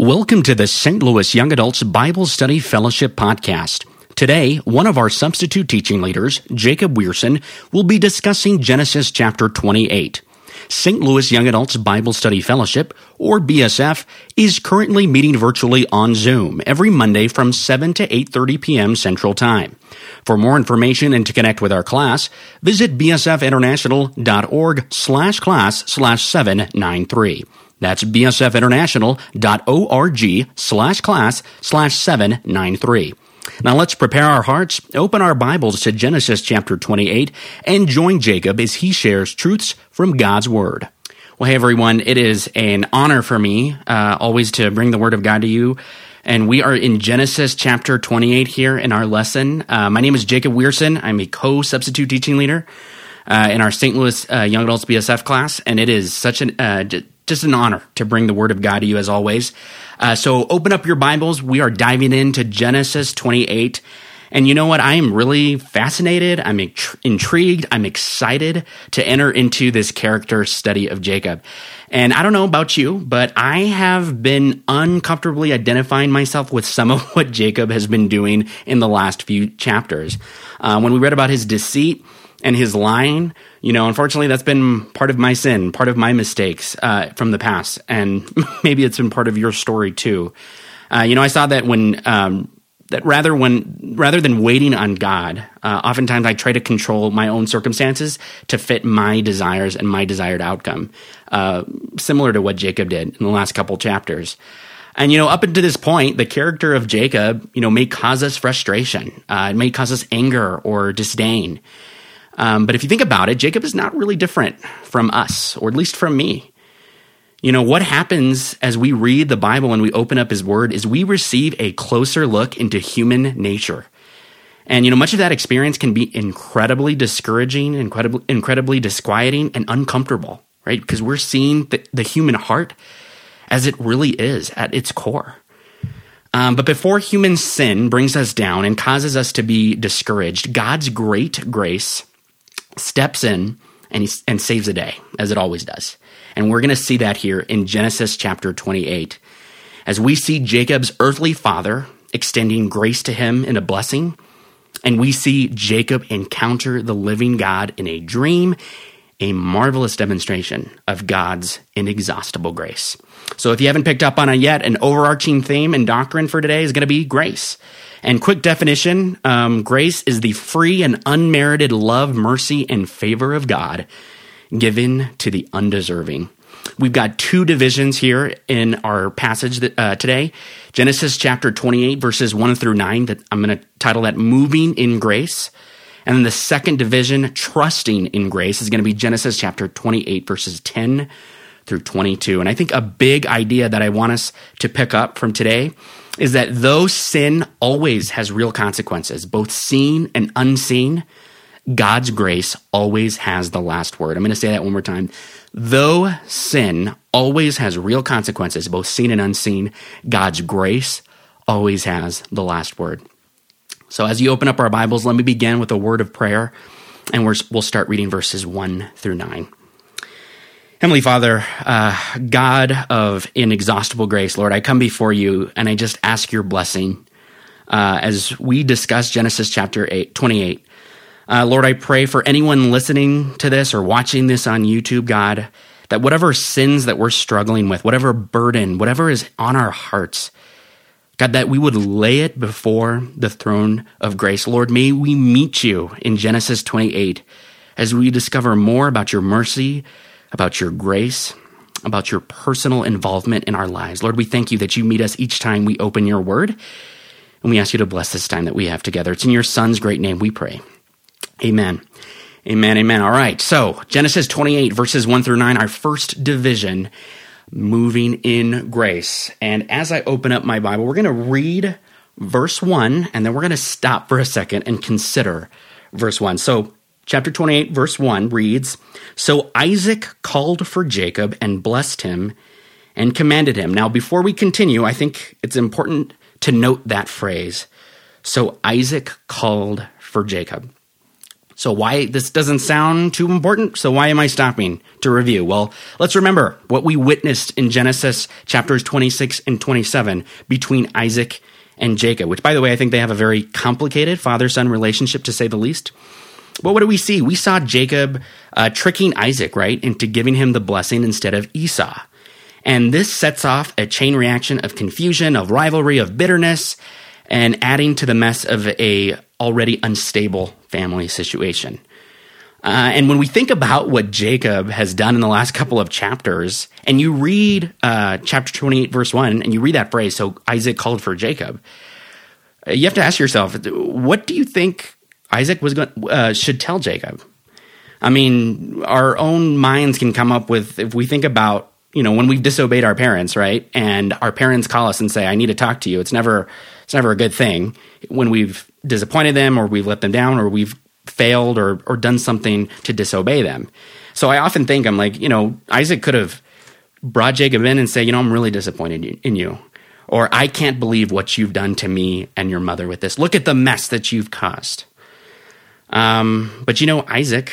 Welcome to the St. Louis Young Adults Bible Study Fellowship Podcast. Today, one of our substitute teaching leaders, Jacob Weerson, will be discussing Genesis chapter 28. St. Louis Young Adults Bible Study Fellowship, or BSF, is currently meeting virtually on Zoom every Monday from 7 to 8:30 p.m. Central Time. For more information and to connect with our class, visit bsfinternational.org/class/793. That's bsfinternational.org slash class slash 793. Now let's prepare our hearts, open our Bibles to Genesis chapter 28, and join Jacob as he shares truths from God's Word. Well, hey everyone, it is an honor for me uh, always to bring the Word of God to you. And we are in Genesis chapter 28 here in our lesson. Uh, my name is Jacob Weirson. I'm a co substitute teaching leader uh, in our St. Louis uh, Young Adults BSF class. And it is such an uh, just an honor to bring the word of God to you as always. Uh, so open up your Bibles. We are diving into Genesis 28. And you know what? I am really fascinated. I'm intrigued. I'm excited to enter into this character study of Jacob. And I don't know about you, but I have been uncomfortably identifying myself with some of what Jacob has been doing in the last few chapters. Uh, when we read about his deceit, and his lying, you know, unfortunately, that's been part of my sin, part of my mistakes uh, from the past, and maybe it's been part of your story too. Uh, you know, I saw that when um, that rather when rather than waiting on God, uh, oftentimes I try to control my own circumstances to fit my desires and my desired outcome, uh, similar to what Jacob did in the last couple chapters. And you know, up until this point, the character of Jacob, you know, may cause us frustration. Uh, it may cause us anger or disdain. Um, but if you think about it, Jacob is not really different from us, or at least from me. You know, what happens as we read the Bible and we open up his word is we receive a closer look into human nature. And, you know, much of that experience can be incredibly discouraging, incredibly, incredibly disquieting, and uncomfortable, right? Because we're seeing the, the human heart as it really is at its core. Um, but before human sin brings us down and causes us to be discouraged, God's great grace steps in and, he, and saves the day, as it always does. And we're going to see that here in Genesis chapter 28. As we see Jacob's earthly father extending grace to him in a blessing, and we see Jacob encounter the living God in a dream, a marvelous demonstration of God's inexhaustible grace. So if you haven't picked up on it yet, an overarching theme and doctrine for today is going to be grace. And quick definition um, grace is the free and unmerited love, mercy, and favor of God given to the undeserving. We've got two divisions here in our passage uh, today Genesis chapter 28, verses 1 through 9, that I'm going to title that Moving in Grace. And then the second division, Trusting in Grace, is going to be Genesis chapter 28, verses 10 through 22. And I think a big idea that I want us to pick up from today is that though sin always has real consequences, both seen and unseen, God's grace always has the last word. I'm going to say that one more time. Though sin always has real consequences, both seen and unseen, God's grace always has the last word. So as you open up our Bibles, let me begin with a word of prayer, and we'll start reading verses 1 through 9. Heavenly Father, uh, God of inexhaustible grace, Lord, I come before you and I just ask your blessing uh, as we discuss Genesis chapter 8, 28. Uh, Lord, I pray for anyone listening to this or watching this on YouTube, God, that whatever sins that we're struggling with, whatever burden, whatever is on our hearts, God, that we would lay it before the throne of grace. Lord, may we meet you in Genesis 28 as we discover more about your mercy about your grace, about your personal involvement in our lives. Lord, we thank you that you meet us each time we open your word. And we ask you to bless this time that we have together. It's in your son's great name we pray. Amen. Amen. Amen. All right. So, Genesis 28, verses 1 through 9, our first division, moving in grace. And as I open up my Bible, we're going to read verse 1, and then we're going to stop for a second and consider verse 1. So, chapter 28, verse 1 reads So Isaac called for Jacob and blessed him and commanded him. Now, before we continue, I think it's important to note that phrase. So Isaac called for Jacob. So why this doesn't sound too important? So why am I stopping to review? Well, let's remember what we witnessed in Genesis chapters 26 and 27 between Isaac and Jacob, which by the way, I think they have a very complicated father-son relationship to say the least. But what do we see? We saw Jacob uh, tricking Isaac, right, into giving him the blessing instead of Esau. And this sets off a chain reaction of confusion, of rivalry, of bitterness, and adding to the mess of a already unstable family situation. Uh, and when we think about what Jacob has done in the last couple of chapters, and you read uh, chapter 28, verse 1, and you read that phrase, so Isaac called for Jacob, uh, you have to ask yourself, what do you think Isaac was going uh, should tell Jacob? I mean, our own minds can come up with, if we think about, you know, when we've disobeyed our parents, right? And our parents call us and say, I need to talk to you. It's never, it's never a good thing when we've disappointed them or we've let them down or we've failed or or done something to disobey them. So I often think I'm like, you know, Isaac could have brought Jacob in and say, you know, I'm really disappointed in you. Or I can't believe what you've done to me and your mother with this. Look at the mess that you've caused. Um, but you know, Isaac,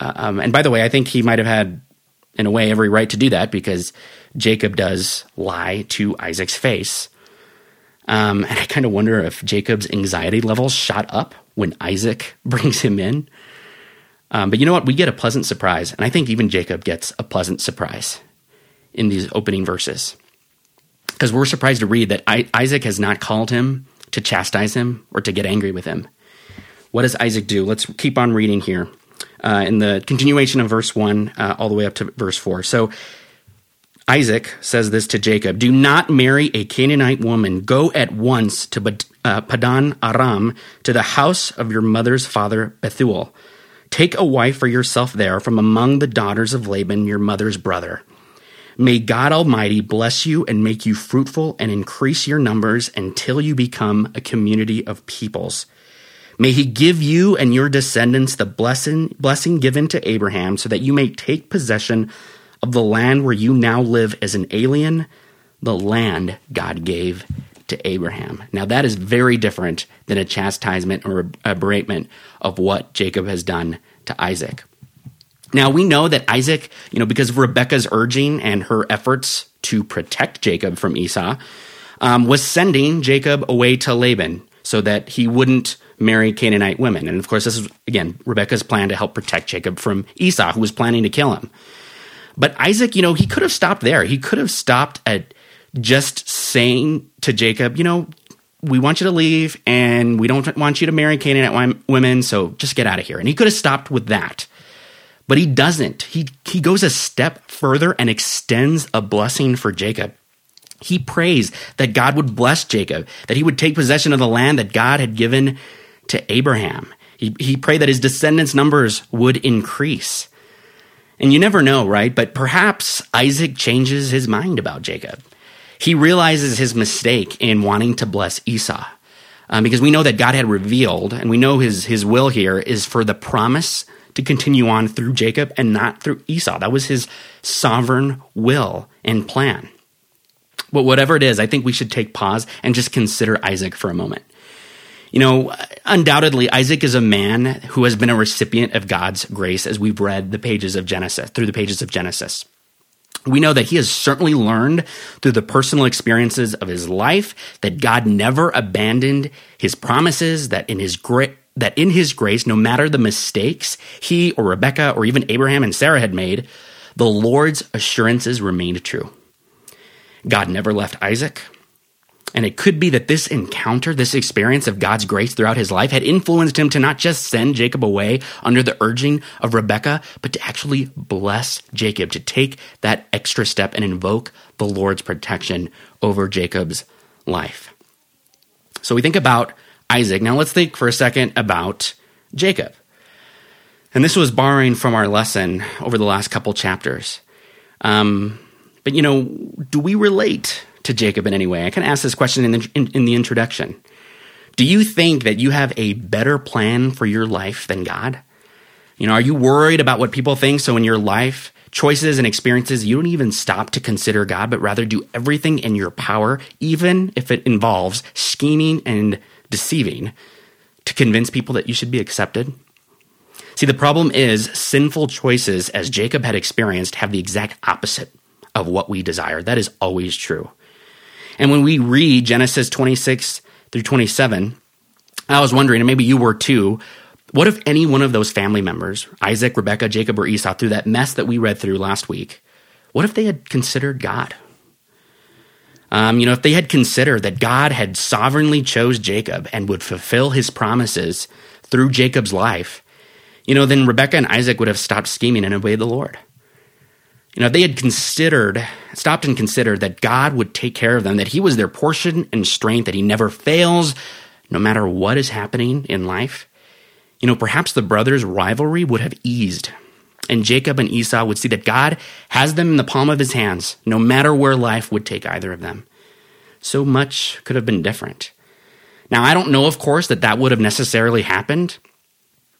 uh, um, and by the way, I think he might have had, in a way, every right to do that because Jacob does lie to Isaac's face. Um, and I kind of wonder if Jacob's anxiety levels shot up when Isaac brings him in. Um, but you know what? We get a pleasant surprise. And I think even Jacob gets a pleasant surprise in these opening verses. Because we're surprised to read that I- Isaac has not called him to chastise him or to get angry with him. What does Isaac do? Let's keep on reading here uh, in the continuation of verse 1 uh, all the way up to verse 4. So Isaac says this to Jacob Do not marry a Canaanite woman. Go at once to uh, Paddan Aram, to the house of your mother's father Bethuel. Take a wife for yourself there from among the daughters of Laban, your mother's brother. May God Almighty bless you and make you fruitful and increase your numbers until you become a community of peoples. May he give you and your descendants the blessing, blessing given to Abraham so that you may take possession of the land where you now live as an alien, the land God gave to Abraham. Now, that is very different than a chastisement or a beratement of what Jacob has done to Isaac. Now, we know that Isaac, you know, because of Rebekah's urging and her efforts to protect Jacob from Esau, um, was sending Jacob away to Laban so that he wouldn't marry Canaanite women. And of course, this is, again, Rebekah's plan to help protect Jacob from Esau, who was planning to kill him. But Isaac, you know, he could have stopped there. He could have stopped at just saying to Jacob, you know, we want you to leave and we don't want you to marry Canaanite women, so just get out of here. And he could have stopped with that. But he doesn't. He, he goes a step further and extends a blessing for Jacob. He prays that God would bless Jacob, that he would take possession of the land that God had given to Abraham. He, he prayed that his descendants' numbers would increase. And you never know, right? But perhaps Isaac changes his mind about Jacob. He realizes his mistake in wanting to bless Esau. Um, because we know that God had revealed, and we know his, his will here is for the promise to continue on through Jacob and not through Esau. That was his sovereign will and plan. But whatever it is, I think we should take pause and just consider Isaac for a moment. You know, undoubtedly, Isaac is a man who has been a recipient of God's grace as we've read the pages of Genesis, through the pages of Genesis. We know that he has certainly learned through the personal experiences of his life that God never abandoned his promises, that in his gra- that in his grace, no matter the mistakes he or Rebekah or even Abraham and Sarah had made, the Lord's assurances remained true. God never left Isaac. And it could be that this encounter, this experience of God's grace throughout his life had influenced him to not just send Jacob away under the urging of Rebekah, but to actually bless Jacob, to take that extra step and invoke the Lord's protection over Jacob's life. So we think about Isaac. Now let's think for a second about Jacob. And this was borrowing from our lesson over the last couple chapters. Um, but you know, do we relate to Jacob in any way? I kind of asked this question in the, in, in the introduction. Do you think that you have a better plan for your life than God? You know, are you worried about what people think? So in your life, choices and experiences, you don't even stop to consider God, but rather do everything in your power, even if it involves scheming and deceiving to convince people that you should be accepted? See, the problem is sinful choices, as Jacob had experienced, have the exact opposite of what we desire. That is always true. And when we read Genesis 26 through 27, I was wondering, and maybe you were too, what if any one of those family members, Isaac, Rebekah, Jacob, or Esau, through that mess that we read through last week, what if they had considered God? Um, you know, if they had considered that God had sovereignly chose Jacob and would fulfill his promises through Jacob's life, you know, then Rebekah and Isaac would have stopped scheming and obeyed the Lord. You know, they had considered, stopped and considered that God would take care of them, that he was their portion and strength, that he never fails, no matter what is happening in life, you know, perhaps the brothers' rivalry would have eased. And Jacob and Esau would see that God has them in the palm of his hands, no matter where life would take either of them. So much could have been different. Now, I don't know, of course, that that would have necessarily happened,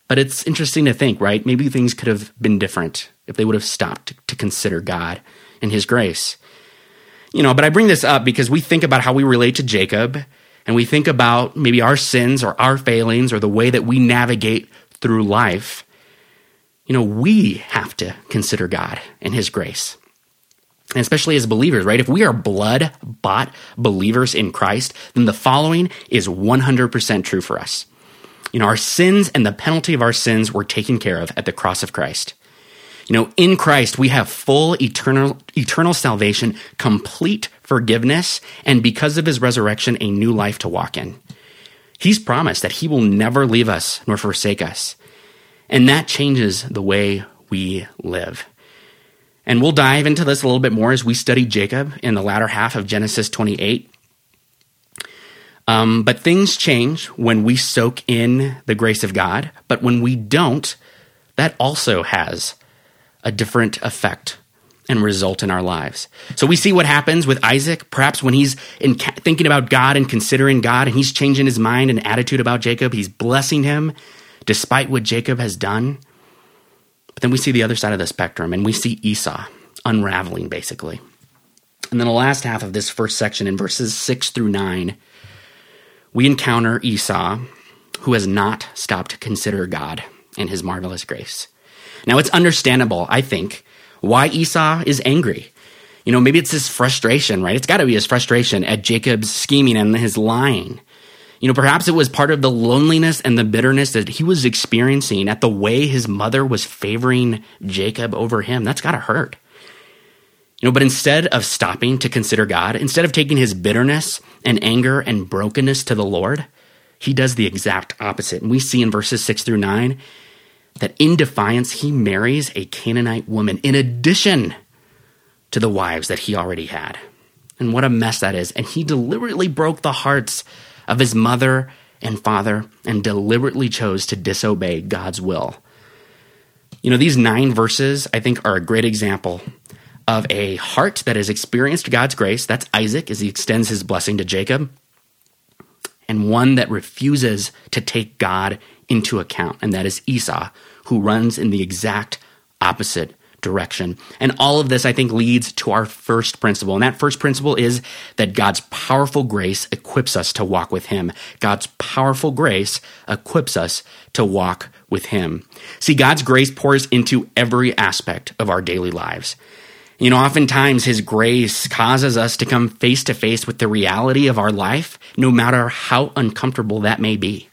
but it's interesting to think, right? Maybe things could have been different if they would have stopped to consider God and his grace. You know, but I bring this up because we think about how we relate to Jacob and we think about maybe our sins or our failings or the way that we navigate through life. You know, we have to consider God and his grace. And especially as believers, right? If we are blood bought believers in Christ, then the following is 100% true for us. You know, our sins and the penalty of our sins were taken care of at the cross of Christ. You know, in Christ, we have full eternal, eternal salvation, complete forgiveness, and because of his resurrection, a new life to walk in. He's promised that he will never leave us nor forsake us. And that changes the way we live. And we'll dive into this a little bit more as we study Jacob in the latter half of Genesis 28. Um, but things change when we soak in the grace of God. But when we don't, that also has a different effect and result in our lives. So we see what happens with Isaac, perhaps when he's in, thinking about God and considering God, and he's changing his mind and attitude about Jacob. He's blessing him despite what Jacob has done. But then we see the other side of the spectrum, and we see Esau unraveling, basically. And then the last half of this first section, in verses six through nine, we encounter Esau, who has not stopped to consider God and his marvelous grace. Now, it's understandable, I think, why Esau is angry. You know, maybe it's his frustration, right? It's got to be his frustration at Jacob's scheming and his lying. You know, perhaps it was part of the loneliness and the bitterness that he was experiencing at the way his mother was favoring Jacob over him. That's got to hurt. You know, but instead of stopping to consider God, instead of taking his bitterness and anger and brokenness to the Lord, he does the exact opposite. And we see in verses 6 through 9 that in defiance, he marries a Canaanite woman in addition to the wives that he already had. And what a mess that is. And he deliberately broke the hearts of his mother and father and deliberately chose to disobey God's will. You know, these nine verses, I think, are a great example of a heart that has experienced God's grace. That's Isaac as he extends his blessing to Jacob. And one that refuses to take God into account, and that is Esau, who runs in the exact opposite direction. And all of this, I think, leads to our first principle. And that first principle is that God's powerful grace equips us to walk with Him. God's powerful grace equips us to walk with Him. See, God's grace pours into every aspect of our daily lives. You know, oftentimes His grace causes us to come face to face with the reality of our life, no matter how uncomfortable that may be.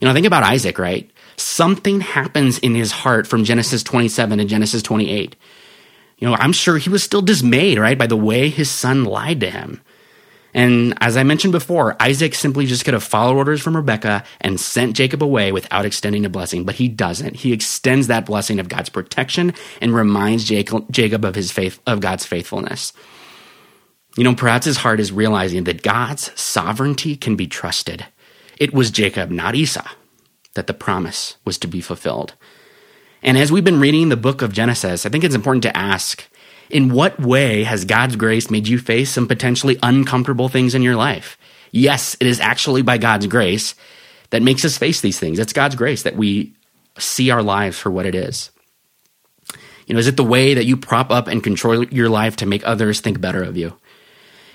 You know, think about Isaac, right? Something happens in his heart from Genesis 27 to Genesis 28. You know, I'm sure he was still dismayed, right, by the way his son lied to him. And as I mentioned before, Isaac simply just could have followed orders from Rebekah and sent Jacob away without extending a blessing, but he doesn't. He extends that blessing of God's protection and reminds Jacob of his faith of God's faithfulness. You know, perhaps his heart is realizing that God's sovereignty can be trusted. It was Jacob, not Esau, that the promise was to be fulfilled. And as we've been reading the book of Genesis, I think it's important to ask in what way has God's grace made you face some potentially uncomfortable things in your life? Yes, it is actually by God's grace that makes us face these things. It's God's grace that we see our lives for what it is. You know, is it the way that you prop up and control your life to make others think better of you?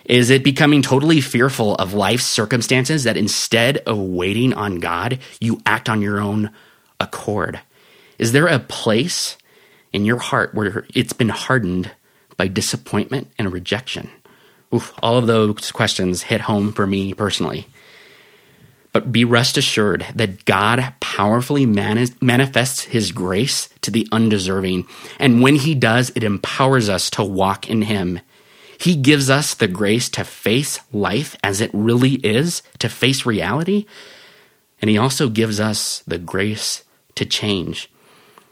Is it becoming totally fearful of life's circumstances that instead of waiting on God, you act on your own accord? Is there a place in your heart where it's been hardened by disappointment and rejection? Oof, all of those questions hit home for me personally. But be rest assured that God powerfully mani- manifests his grace to the undeserving. And when he does, it empowers us to walk in him. He gives us the grace to face life as it really is, to face reality. And he also gives us the grace to change.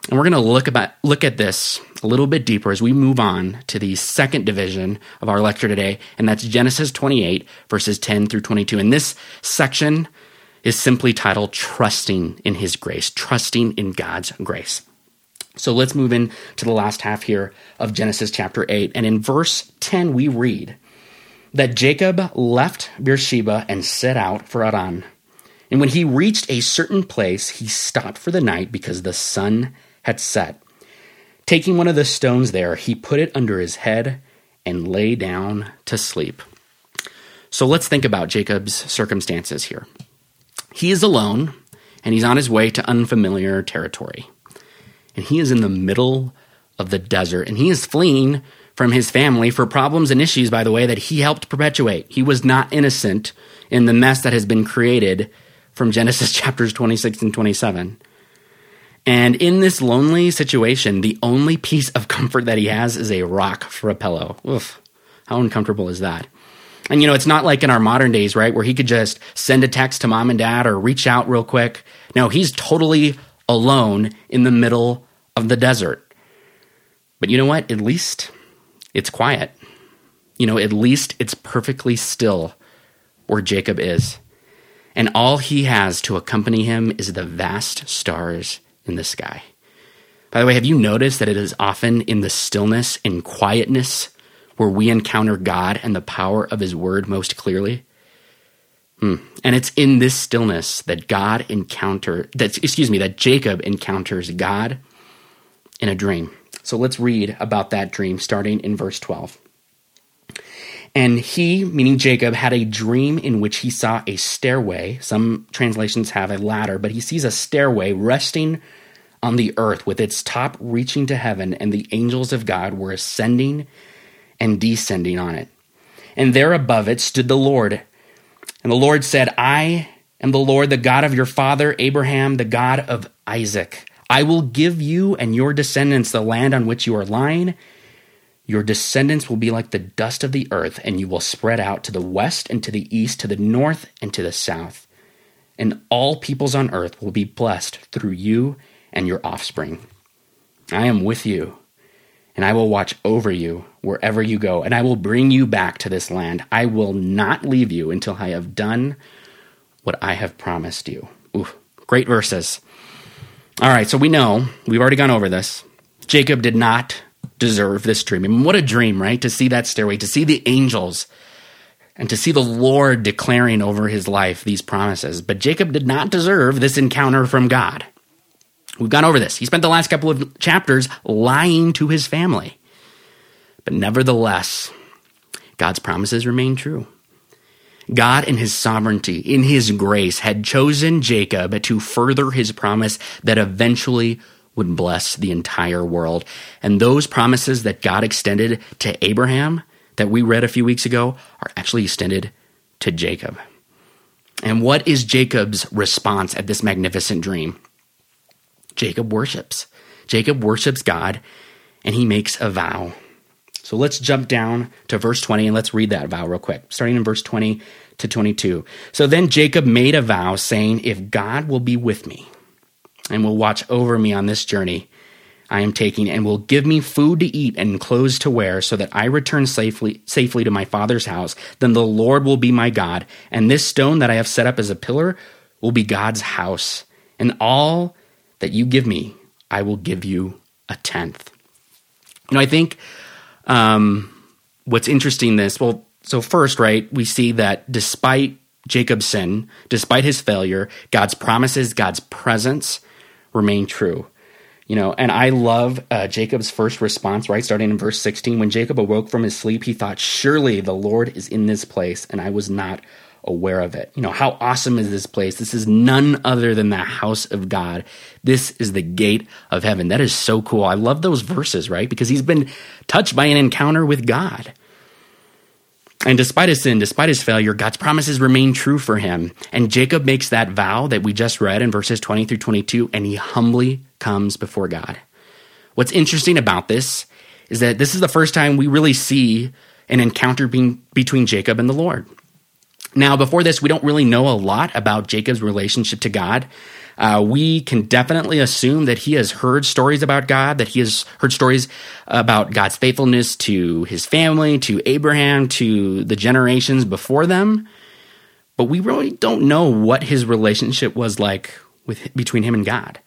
And we're going to look about look at this a little bit deeper as we move on to the second division of our lecture today, and that's Genesis 28 verses 10 through 22. And this section is simply titled Trusting in His Grace, Trusting in God's Grace. So let's move in to the last half here of Genesis chapter 8. And in verse 10, we read that Jacob left Beersheba and set out for Aran. And when he reached a certain place, he stopped for the night because the sun had set. Taking one of the stones there, he put it under his head and lay down to sleep. So let's think about Jacob's circumstances here. He is alone and he's on his way to unfamiliar territory. And he is in the middle of the desert and he is fleeing from his family for problems and issues, by the way, that he helped perpetuate. He was not innocent in the mess that has been created from Genesis chapters 26 and 27. And in this lonely situation, the only piece of comfort that he has is a rock for a pillow. Oof, how uncomfortable is that? And you know, it's not like in our modern days, right, where he could just send a text to mom and dad or reach out real quick. No, he's totally alone in the middle of the desert. But you know what? At least it's quiet. You know, at least it's perfectly still where Jacob is. And all he has to accompany him is the vast stars in the sky. By the way, have you noticed that it is often in the stillness and quietness where we encounter God and the power of His Word most clearly? Hmm. And it's in this stillness that God encounter that excuse me that Jacob encounters God in a dream. So let's read about that dream starting in verse 12. And he, meaning Jacob, had a dream in which he saw a stairway. Some translations have a ladder, but he sees a stairway resting on the earth with its top reaching to heaven, and the angels of God were ascending and descending on it. And there above it stood the Lord. And the Lord said, I am the Lord, the God of your father Abraham, the God of Isaac. I will give you and your descendants the land on which you are lying your descendants will be like the dust of the earth, and you will spread out to the west and to the east, to the north and to the south. And all peoples on earth will be blessed through you and your offspring. I am with you, and I will watch over you wherever you go, and I will bring you back to this land. I will not leave you until I have done what I have promised you. Ooh, great verses. All right, so we know, we've already gone over this. Jacob did not deserve this dream. I mean, what a dream, right? To see that stairway, to see the angels, and to see the Lord declaring over his life these promises. But Jacob did not deserve this encounter from God. We've gone over this. He spent the last couple of chapters lying to his family. But nevertheless, God's promises remain true. God, in his sovereignty, in his grace, had chosen Jacob to further his promise that eventually would bless the entire world. And those promises that God extended to Abraham that we read a few weeks ago are actually extended to Jacob. And what is Jacob's response at this magnificent dream? Jacob worships. Jacob worships God and he makes a vow. So let's jump down to verse 20 and let's read that vow real quick, starting in verse 20 to 22. So then Jacob made a vow saying, If God will be with me and will watch over me on this journey I am taking and will give me food to eat and clothes to wear so that I return safely safely to my father's house then the Lord will be my God and this stone that I have set up as a pillar will be God's house and all that you give me I will give you a tenth you know I think um, what's interesting this well so first right we see that despite Jacob's sin despite his failure God's promises God's presence remain true. You know, and I love uh, Jacob's first response, right? Starting in verse 16. When Jacob awoke from his sleep, he thought, Surely the Lord is in this place, and I was not aware of it. You know, how awesome is this place? This is none other than the house of God. This is the gate of heaven. That is so cool. I love those verses, right? Because he's been touched by an encounter with God. And despite his sin, despite his failure, God's promises remain true for him. And Jacob makes that vow that we just read in verses 20 through 22, and he humbly comes before God. What's interesting about this is that this is the first time we really see an encounter being, between Jacob and the Lord. Now, before this, we don't really know a lot about Jacob's relationship to God. Uh, we can definitely assume that he has heard stories about God, that he has heard stories about God's faithfulness to his family, to Abraham, to the generations before them. But we really don't know what his relationship was like with between him and God.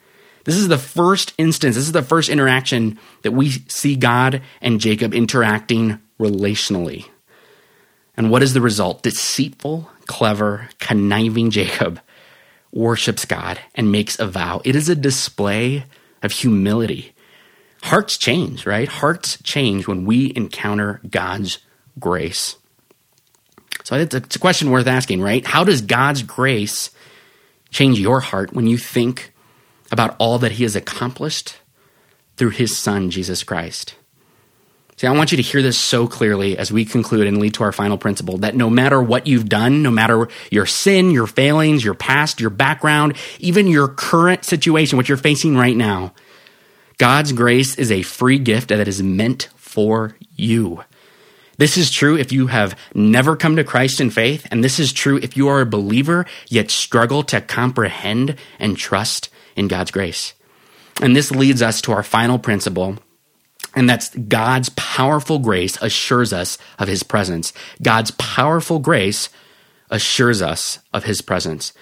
This is the first instance, this is the first interaction that we see God and Jacob interacting relationally. And what is the result? Deceitful, clever, conniving Jacob worships God and makes a vow. It is a display of humility. Hearts change, right? Hearts change when we encounter God's grace. So it's a question worth asking, right? How does God's grace change your heart when you think about all that He has accomplished through His Son, Jesus Christ? See, I want you to hear this so clearly as we conclude and lead to our final principle that no matter what you've done, no matter your sin, your failings, your past, your background, even your current situation, what you're facing right now, God's grace is a free gift that is meant for you. This is true if you have never come to Christ in faith, and this is true if you are a believer yet struggle to comprehend and trust in God's grace. And this leads us to our final principle and that's God's powerful grace assures us of his presence. God's powerful grace assures us of his presence.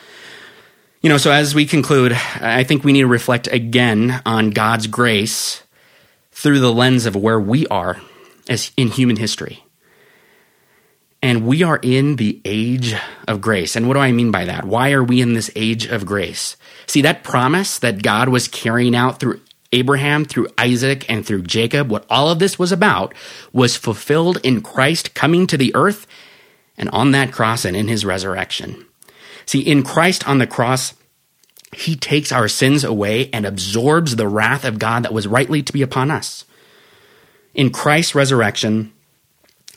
You know, so as we conclude, I think we need to reflect again on God's grace through the lens of where we are as in human history. And we are in the age of grace. And what do I mean by that? Why are we in this age of grace? See, that promise that God was carrying out through Abraham, through Isaac, and through Jacob, what all of this was about was fulfilled in Christ coming to the earth and on that cross and in his resurrection. See, in Christ on the cross, he takes our sins away and absorbs the wrath of God that was rightly to be upon us. In Christ's resurrection,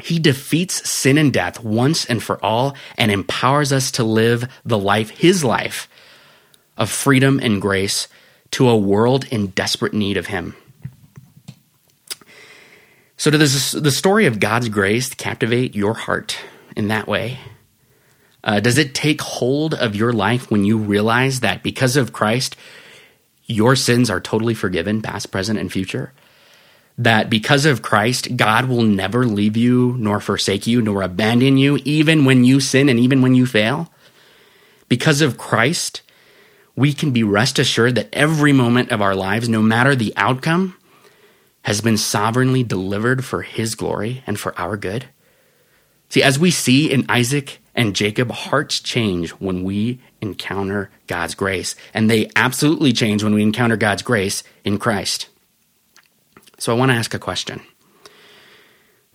he defeats sin and death once and for all and empowers us to live the life, his life, of freedom and grace to a world in desperate need of Him. So, does the story of God's grace captivate your heart in that way? Uh, does it take hold of your life when you realize that because of Christ, your sins are totally forgiven, past, present, and future? That because of Christ, God will never leave you, nor forsake you, nor abandon you, even when you sin and even when you fail? Because of Christ, we can be rest assured that every moment of our lives, no matter the outcome, has been sovereignly delivered for His glory and for our good. See, as we see in Isaac and Jacob, hearts change when we encounter God's grace, and they absolutely change when we encounter God's grace in Christ. So I want to ask a question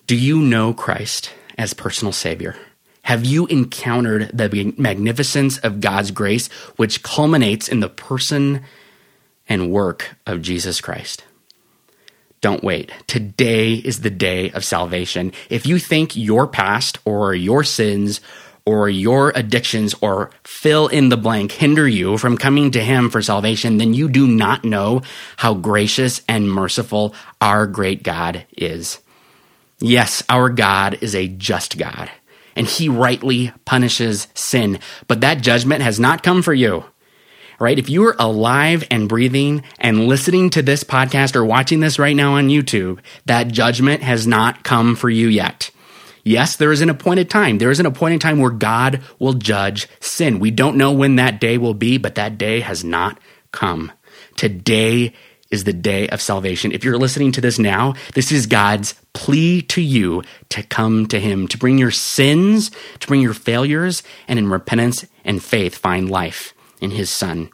Do you know Christ as personal Savior? Have you encountered the magnificence of God's grace, which culminates in the person and work of Jesus Christ? Don't wait. Today is the day of salvation. If you think your past or your sins or your addictions or fill in the blank hinder you from coming to Him for salvation, then you do not know how gracious and merciful our great God is. Yes, our God is a just God and he rightly punishes sin. But that judgment has not come for you. Right? If you are alive and breathing and listening to this podcast or watching this right now on YouTube, that judgment has not come for you yet. Yes, there is an appointed time. There is an appointed time where God will judge sin. We don't know when that day will be, but that day has not come. Today is the day of salvation. If you're listening to this now, this is God's plea to you to come to Him, to bring your sins, to bring your failures, and in repentance and faith find life in His Son.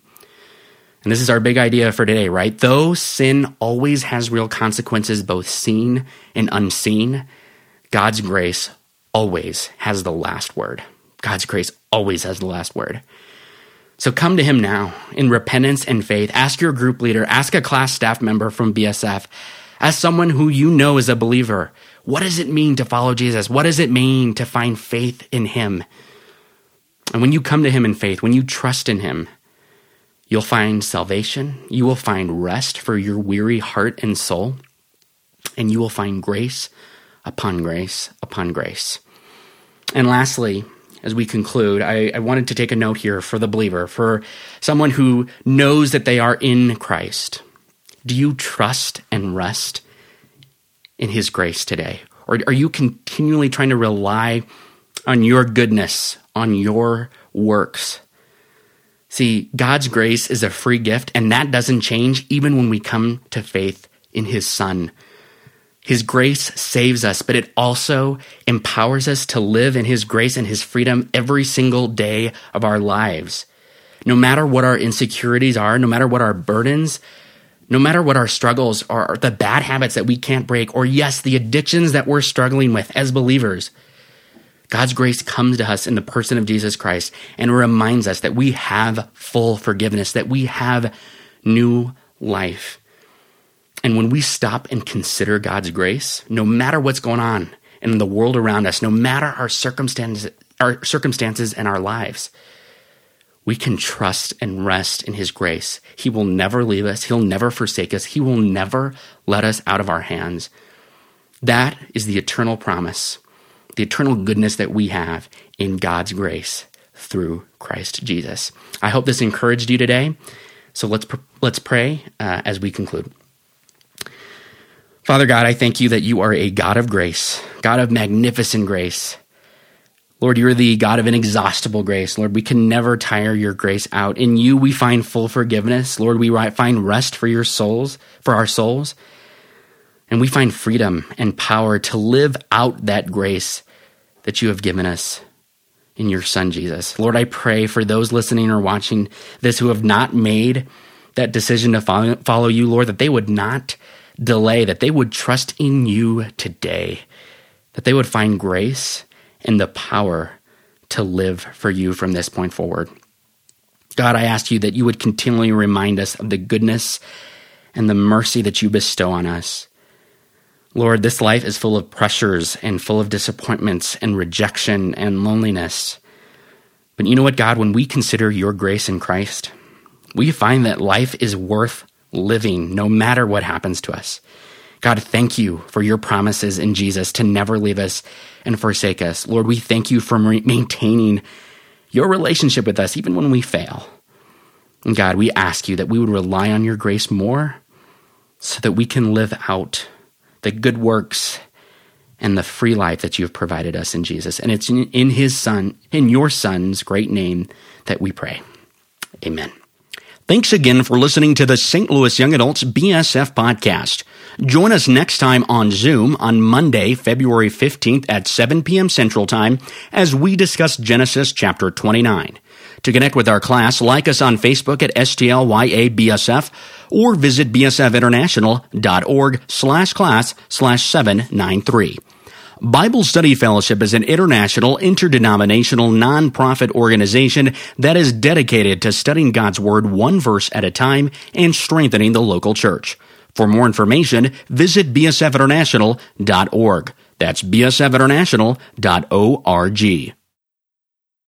And this is our big idea for today, right? Though sin always has real consequences, both seen and unseen, God's grace always has the last word. God's grace always has the last word. So come to him now in repentance and faith. Ask your group leader, ask a class staff member from BSF, ask someone who you know is a believer. What does it mean to follow Jesus? What does it mean to find faith in him? And when you come to him in faith, when you trust in him, you'll find salvation. You will find rest for your weary heart and soul. And you will find grace upon grace upon grace. And lastly, as we conclude, I, I, wanted to take a note here for the believer, for someone who knows that they are in Christ. Do you trust and rest in His grace today? Or are you continually trying to rely on your goodness, on your works? See, God's grace is a free gift, and that doesn't change even when we come to faith in His Son. His grace saves us, but it also empowers us to live in His grace and His freedom every single day of our lives. No matter what our insecurities are, no matter what our burdens, no matter what our struggles are, the bad habits that we can't break, or yes, the addictions that we're struggling with as believers, God's grace comes to us in the person of Jesus Christ and reminds us that we have full forgiveness, that we have new life. And when we stop and consider God's grace, no matter what's going on in the world around us, no matter our circumstances, our circumstances and our lives, we can trust and rest in His grace. He will never leave us. He'll never forsake us. He will never let us out of our hands. That is the eternal promise, the eternal goodness that we have in God's grace through Christ Jesus. I hope this encouraged you today. So let's let's pray uh, as we conclude. Father God, I thank you that you are a God of grace, God of magnificent grace. Lord, you're the God of inexhaustible grace. Lord, we can never tire your grace out. In you, we find full forgiveness. Lord, we find rest for your souls, for our souls. And we find freedom and power to live out that grace that you have given us in your Son, Jesus. Lord, I pray for those listening or watching this who have not made that decision to follow, follow you, Lord, that they would not delay, that they would trust in you today, that they would find grace and the power to live for you from this point forward. God, I ask you that you would continually remind us of the goodness and the mercy that you bestow on us. Lord, this life is full of pressures and full of disappointments and rejection and loneliness. But you know what, God, when we consider your grace in Christ, we find that life is worth living no matter what happens to us. God, thank you for your promises in Jesus to never leave us and forsake us. Lord, we thank you for maintaining your relationship with us even when we fail. And God, we ask you that we would rely on your grace more so that we can live out the good works and the free life that you have provided us in Jesus. And it's in, in his son, in your son's great name that we pray. Amen. Thanks again for listening to the St. Louis Young Adults BSF podcast. Join us next time on Zoom on Monday, February 15th at 7 p.m. Central Time as we discuss Genesis chapter 29. To connect with our class, like us on Facebook at STLYABSF or visit bsfinternational.org slash class slash 793. Bible Study Fellowship is an international, interdenominational, nonprofit organization that is dedicated to studying God's Word one verse at a time and strengthening the local church. For more information, visit bsfinternational.org. That's bsfinternational.org.